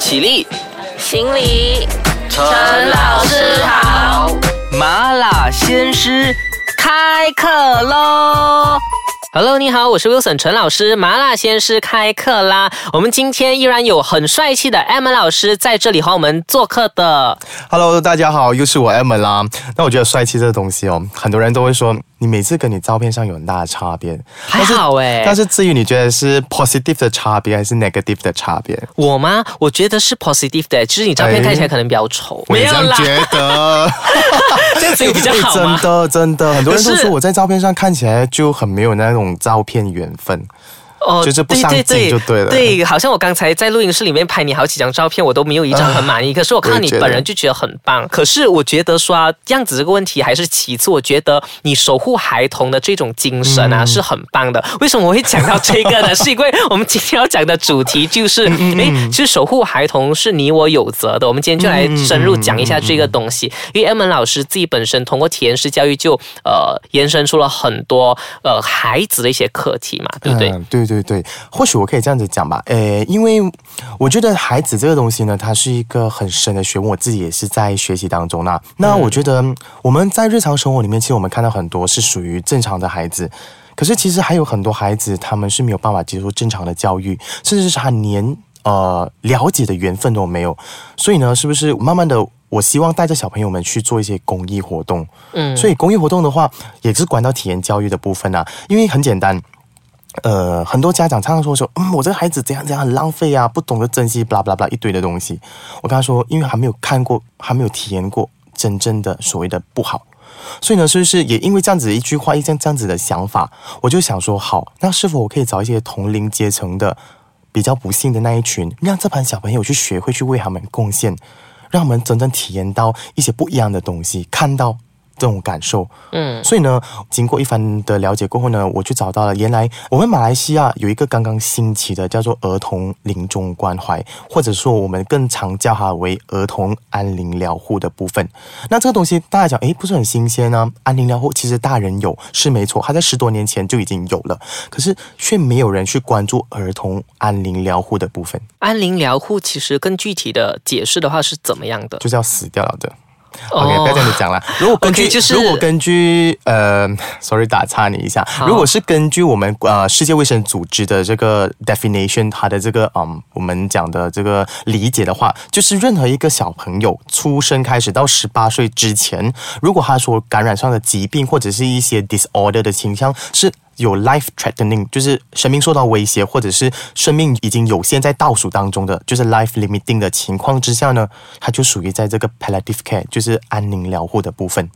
起立，行礼，陈老师好。麻辣鲜师开课喽！Hello，你好，我是 Wilson 陈老师，麻辣鲜师开课啦！我们今天依然有很帅气的 Emma 老师在这里和我们做客的。Hello，大家好，又是我 Emma 啦。那我觉得帅气这个东西哦，很多人都会说，你每次跟你照片上有很大的差别，还好哎，但是至于你觉得是 positive 的差别还是 negative 的差别？我吗？我觉得是 positive 的，就是你照片看起来可能比较丑，我也这样觉得，这样子有比较好吗？真的真的，很多人都说我在照片上看起来就很没有那种照片缘分。哦就是不上镜就对了对，好像我刚才在录音室里面拍你好几张照片，我都没有一张很满意。可是我看到你本人就觉得很棒。可是我觉得说啊，样子这个问题还是其次。我觉得你守护孩童的这种精神啊、嗯是很棒的。为什么我会讲到这个呢？是因为我们今天要讲的主题就是，嗯诶，其实守护孩童是你我有责的。我们今天就来深入讲一下这个东西。因为 M 老师自己本身通过体验式教育就呃延伸出了很多呃孩子的一些课题嘛，对不对？嗯，对对对，或许我可以这样子讲吧，诶，因为我觉得孩子这个东西呢，它是一个很深的学问，我自己也是在学习当中那那我觉得我们在日常生活里面，其实我们看到很多是属于正常的孩子。可是其实还有很多孩子，他们是没有办法接受正常的教育，甚至是他连呃了解的缘分都没有。所以呢，是不是慢慢的，我希望带着小朋友们去做一些公益活动。嗯所以公益活动的话，也是管到体验教育的部分啊，因为很简单。呃，很多家长常常说说，嗯，我这个孩子怎样怎样很浪费啊，不懂得珍惜，巴拉巴拉巴拉一堆的东西。我跟他说，因为还没有看过，还没有体验过真正的所谓的不好，所以呢，是不是也因为这样子一句话，一这样这样子的想法，我就想说，好，那是否我可以找一些同龄阶层的比较不幸的那一群，让这班小朋友去学会去为他们贡献，让他们真正体验到一些不一样的东西，看到这种感受。嗯所以呢，经过一番的了解过后呢，我就找到了原来我们马来西亚有一个刚刚兴起的叫做儿童临终关怀，或者说我们更常叫它为儿童安宁疗护的部分。那这个东西大家讲，诶，不是很新鲜呢、安宁疗护其实大人有是没错，它在十多年前就已经有了，可是却没有人去关注儿童安宁疗护的部分，安宁疗护其实更具体的解释的话是怎么样的？就是要死掉了的。哦 OK，不要这样子讲了。如果根据 OK，就是如果根据呃，sorry 打岔你一下，如果是根据我们呃世界卫生组织的这个 definition，它的这个嗯我们讲的这个理解的话，就是任何一个小朋友出生开始到十八岁之前，如果他所感染上的疾病或者是一些 disorder 的倾向是。有 life threatening，就是生命受到威胁，或者是生命已经有限在倒数当中的，就是 life limiting 的情况之下呢，它就属于在这个 palliative care，就是安宁疗护的部分。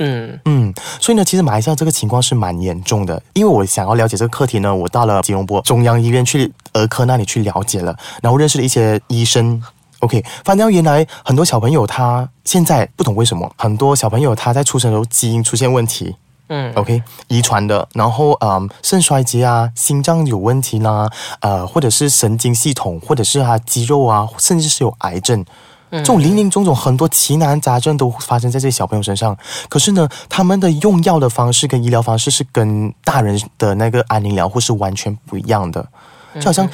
嗯嗯，所以呢，其实马来西亚这个情况是蛮严重的。因为我想要了解这个课题呢，我到了吉隆坡中央医院去儿科那里去了解了，然后认识了一些医生。OK，发现原来很多小朋友他现在不懂为什么，很多小朋友他在出生的时候基因出现问题，嗯 OK，遗传的，然后嗯，肾衰竭啊，心脏有问题啦，呃，或者是神经系统，或者是他肌肉啊，甚至是有癌症。这种林林总总很多奇难杂症都发生在这些小朋友身上，可是呢，他们的用药的方式跟医疗方式是跟大人的那个安宁疗护是完全不一样的。就好像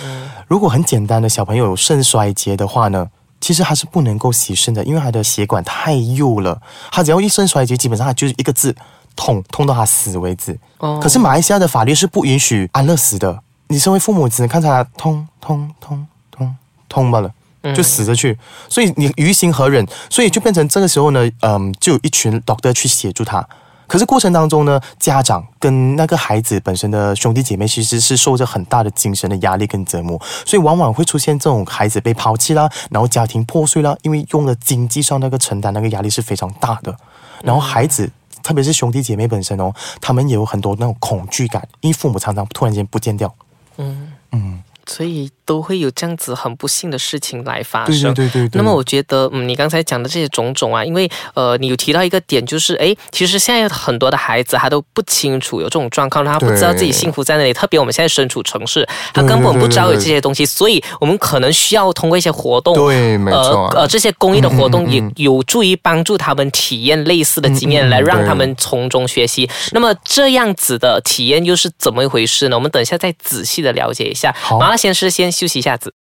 如果很简单的小朋友有肾衰竭的话呢，其实他是不能够洗肾的，因为他的血管太幼了，他只要一肾衰竭，基本上他就是一个字痛，痛到他死为止。哦可是马来西亚的法律是不允许安乐死的，你身为父母只能看着他痛痛痛痛痛罢了。就死着去，所以你于心何忍？所以就变成这个时候呢，嗯，就有一群 doctor 去协助他。可是过程当中呢，家长跟那个孩子本身的兄弟姐妹其实是受着很大的精神的压力跟折磨，所以往往会出现这种孩子被抛弃啦，然后家庭破碎啦，因为用了经济上那个承担那个压力是非常大的，然后孩子。特别是兄弟姐妹本身哦，他们也有很多那种恐惧感，因为父母常常突然间不见掉。嗯嗯所以都会有这样子很不幸的事情来发生。对对对对。那么我觉得，嗯，你刚才讲的这些种种啊，因为呃，你有提到一个点，就是诶，其实现在很多的孩子他都不清楚有这种状况，他不知道自己幸福在哪里。特别我们现在身处城市，他根本不知道有这些东西，所以我们可能需要通过一些活动，对，没错。呃呃，这些公益的活动也有助于帮助他们体验类似的经验，嗯嗯来让他们从中学习。那么这样子的体验又是怎么一回事呢？我们等一下再仔细的了解一下。好麻辣鲜师先休息一下子。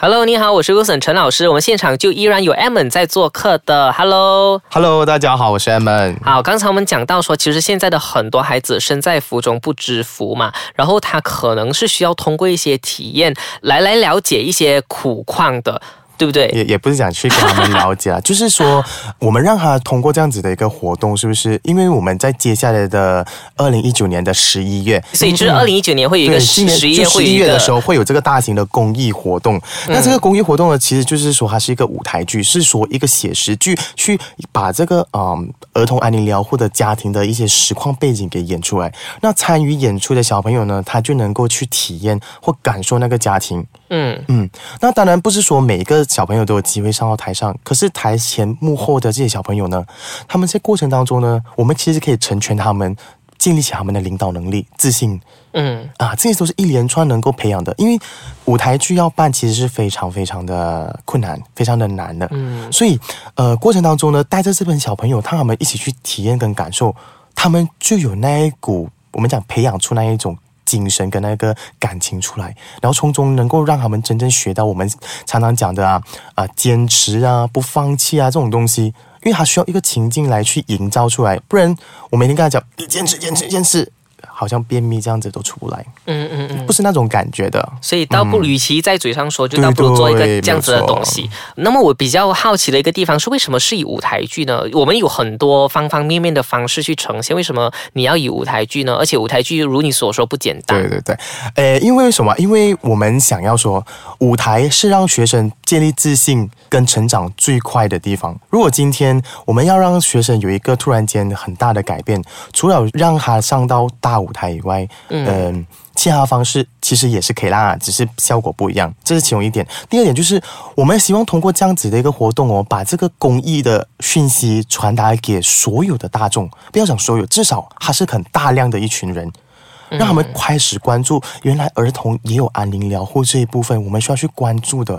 Hello，你好，我是 Wilson 陈老师。我们现场就依然有 Emma 在做客的。Hello，Hello，大家好，我是 Emma。好，刚才我们讲到说，其实现在的很多孩子身在福中不知福嘛，然后他可能是需要通过一些体验来来了解一些苦况的。对不对？也也不是想去跟他们了解啊，就是说我们让他通过这样子的一个活动，是不是？因为我们在接下来的二零一九年的十一月，所以就是二零一九年会有一个对，今年十一十一月的时候会有这个大型的公益活动。那这个公益活动呢，其实就是说它是一个舞台剧，是说一个写实剧，去把这个嗯儿童安宁疗护的家庭的一些实况背景给演出来。那参与演出的小朋友呢，他就能够去体验或感受那个家庭。嗯嗯，那当然不是说每一个小朋友都有机会上到台上，可是台前幕后的这些小朋友呢，他们在过程当中呢，我们其实可以成全他们，建立起他们的领导能力、自信嗯啊，这些都是一连串能够培养的。因为舞台剧要办，其实是非常非常的困难，非常的难的。嗯所以呃，过程当中呢，带着这帮小朋友，他们一起去体验跟感受，他们就有那一股我们讲培养出那一种。精神跟那个感情出来，然后从中能够让他们真正学到我们常常讲的啊啊坚持啊不放弃啊这种东西，因为他需要一个情境来去营造出来，不然我每天跟他讲你坚持坚持坚持，好像便秘这样子都出不来，嗯嗯嗯。不是那种感觉的。所以倒不如，与其在嘴上说，就倒不如做一个这样子的东西。那么我比较好奇的一个地方是，为什么是以舞台剧呢？我们有很多方方面面的方式去呈现，为什么你要以舞台剧呢？而且舞台剧如你所说不简单。对对对，呃，因为什么？因为我们想要说，舞台是让学生建立自信跟成长最快的地方。如果今天我们要让学生有一个突然间很大的改变，除了让他上到大舞台以外，嗯、其他方式其实也是可以啦，只是效果不一样，这是其中一点。第二点就是，我们希望通过这样子的一个活动哦，把这个公益的讯息传达给所有的大众，不要讲所有，至少它是很大量的一群人。让他们开始关注，原来儿童也有安宁疗护这一部分，我们需要去关注的。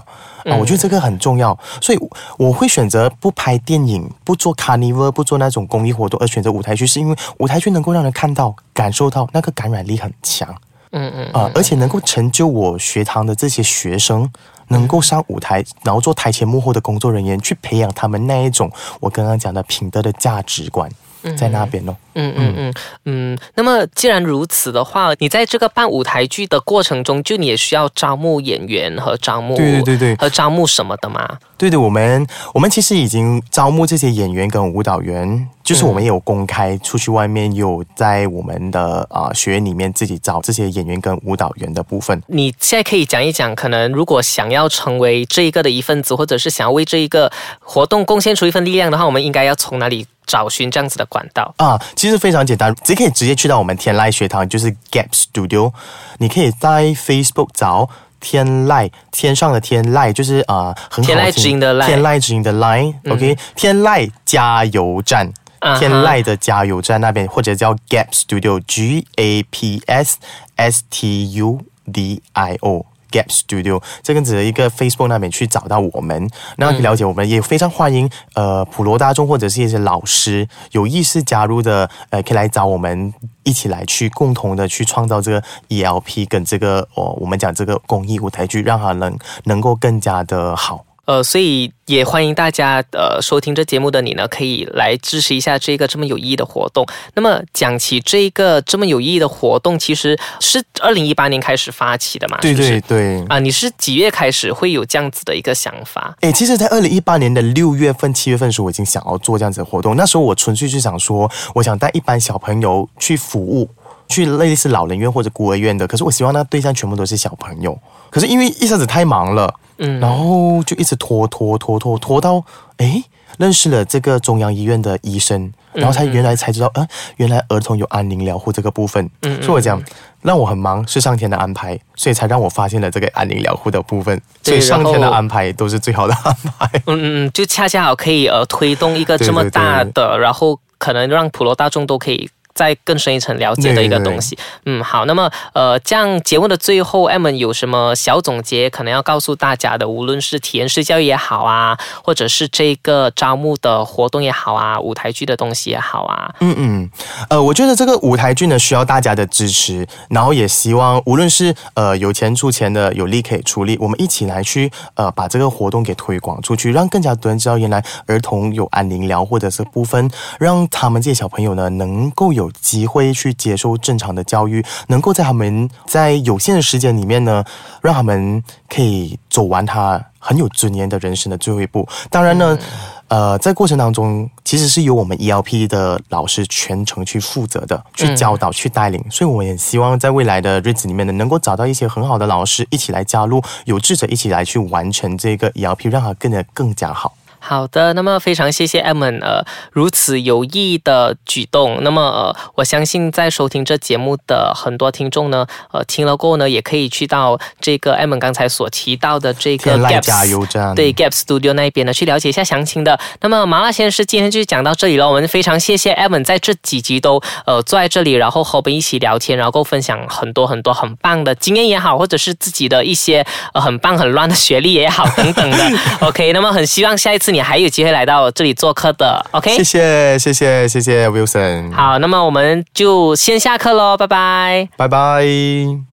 啊，我觉得这个很重要，所以我会选择不拍电影，不做 carnival，不做那种公益活动，而选择舞台剧，是因为舞台剧能够让人看到、感受到那个感染力很强。嗯嗯啊、而且能够成就我学堂的这些学生。能够上舞台，然后做台前幕后的工作人员，去培养他们那一种我刚刚讲的品德的价值观，在那边哦。嗯嗯嗯嗯。那么既然如此的话，你在这个办舞台剧的过程中，就你也需要招募演员和招募对对对对和招募什么的吗？对对，我们我们其实已经招募这些演员跟舞蹈员，就是我们也有公开出去外面，有在我们的啊、呃学院里面自己找这些演员跟舞蹈员的部分。你现在可以讲一讲，可能如果想要成为这一个的一份子，或者是想要为这一个活动贡献出一份力量的话，我们应该要从哪里找寻这样子的管道？啊，其实非常简单，只可以直接去到我们天籁学堂，就是 Gap Studio，你可以在 Facebook 找天籁，天上的天籁，就是啊、很好天籁听之音的籁天籁之音的 line，OK，、天籁加油站。天籁的加油站那边，或者叫 Gap Studio，G A P S S T U D I O。Gap Studio 这个子的一个 Facebook 那边去找到我们，那了解我们也非常欢迎呃普罗大众或者是一些老师有意识加入的，呃可以来找我们一起来去共同的去创造这个 ELP 跟这个哦我们讲这个公益舞台剧，让它能能够更加的好。呃，所以也欢迎大家呃收听这节目的你呢，可以来支持一下这个这么有意义的活动。那么讲起这个这么有意义的活动，其实是二零一八年开始发起的嘛？对不对对。啊，你是几月开始会有这样子的一个想法？诶，其实，在二零一八年的六月份、七月份的时候，我已经想要做这样子的活动。那时候我纯粹是想说，我想带一班小朋友去服务，去类似老人院或者孤儿院的。可是我希望那对象全部都是小朋友。可是因为一下子太忙了，嗯然后就一直拖拖拖拖拖到，诶，认识了这个中央医院的医生，然后才原来才知道，呃，原来儿童有安宁疗护这个部分。嗯所以我讲让我很忙是上天的安排，所以才让我发现了这个安宁疗护的部分。所对以上天的安排都是最好的安排。嗯嗯嗯，就恰恰好可以呃推动一个这么对对对大的，然后可能让普罗大众都可以再更深一层了解的一个东西。嗯，好，那么呃，这样节目的最后，M 有什么小总结可能要告诉大家的？无论是体验式教育也好啊，或者是这个招募的活动也好啊，舞台剧的东西也好啊。嗯嗯，呃，我觉得这个舞台剧呢需要大家的支持，然后也希望无论是呃有钱出钱的，有力可以出力，我们一起来去呃把这个活动给推广出去，让更加多人知道原来儿童有安宁疗或者是部分，让他们这些小朋友呢能够有机会去接受正常的教育，能够在他们在有限的时间里面呢，让他们可以走完他很有尊严的人生的最后一步。当然呢。呃，在过程当中，其实是由我们 ELP 的老师全程去负责的，去教导、去带领。所以，我也希望在未来的日子里面呢，能够找到一些很好的老师，一起来加入，有志者一起来去完成这个 ELP，让它变得更加好。好的，那么非常谢谢 M 呃如此有意义的举动。那么呃，我相信在收听这节目的很多听众呢，呃，听了过后呢，也可以去到这个 M 刚才所提到的这个 Gap 加油站，对 Gap Studio 那边呢，去了解一下详情的。那么麻辣先生今天就讲到这里了。我们非常谢谢 M 在这几集都呃坐在这里，然后和我们一起聊天，然后分享很多很多很棒的经验也好，或者是自己的一些呃很棒很乱的学历也好等等的。OK，那么很希望下一次。你还有机会来到这里做客的，OK？谢谢，谢谢，谢谢，Wilson。好，那么我们就先下课喽，拜拜，拜拜。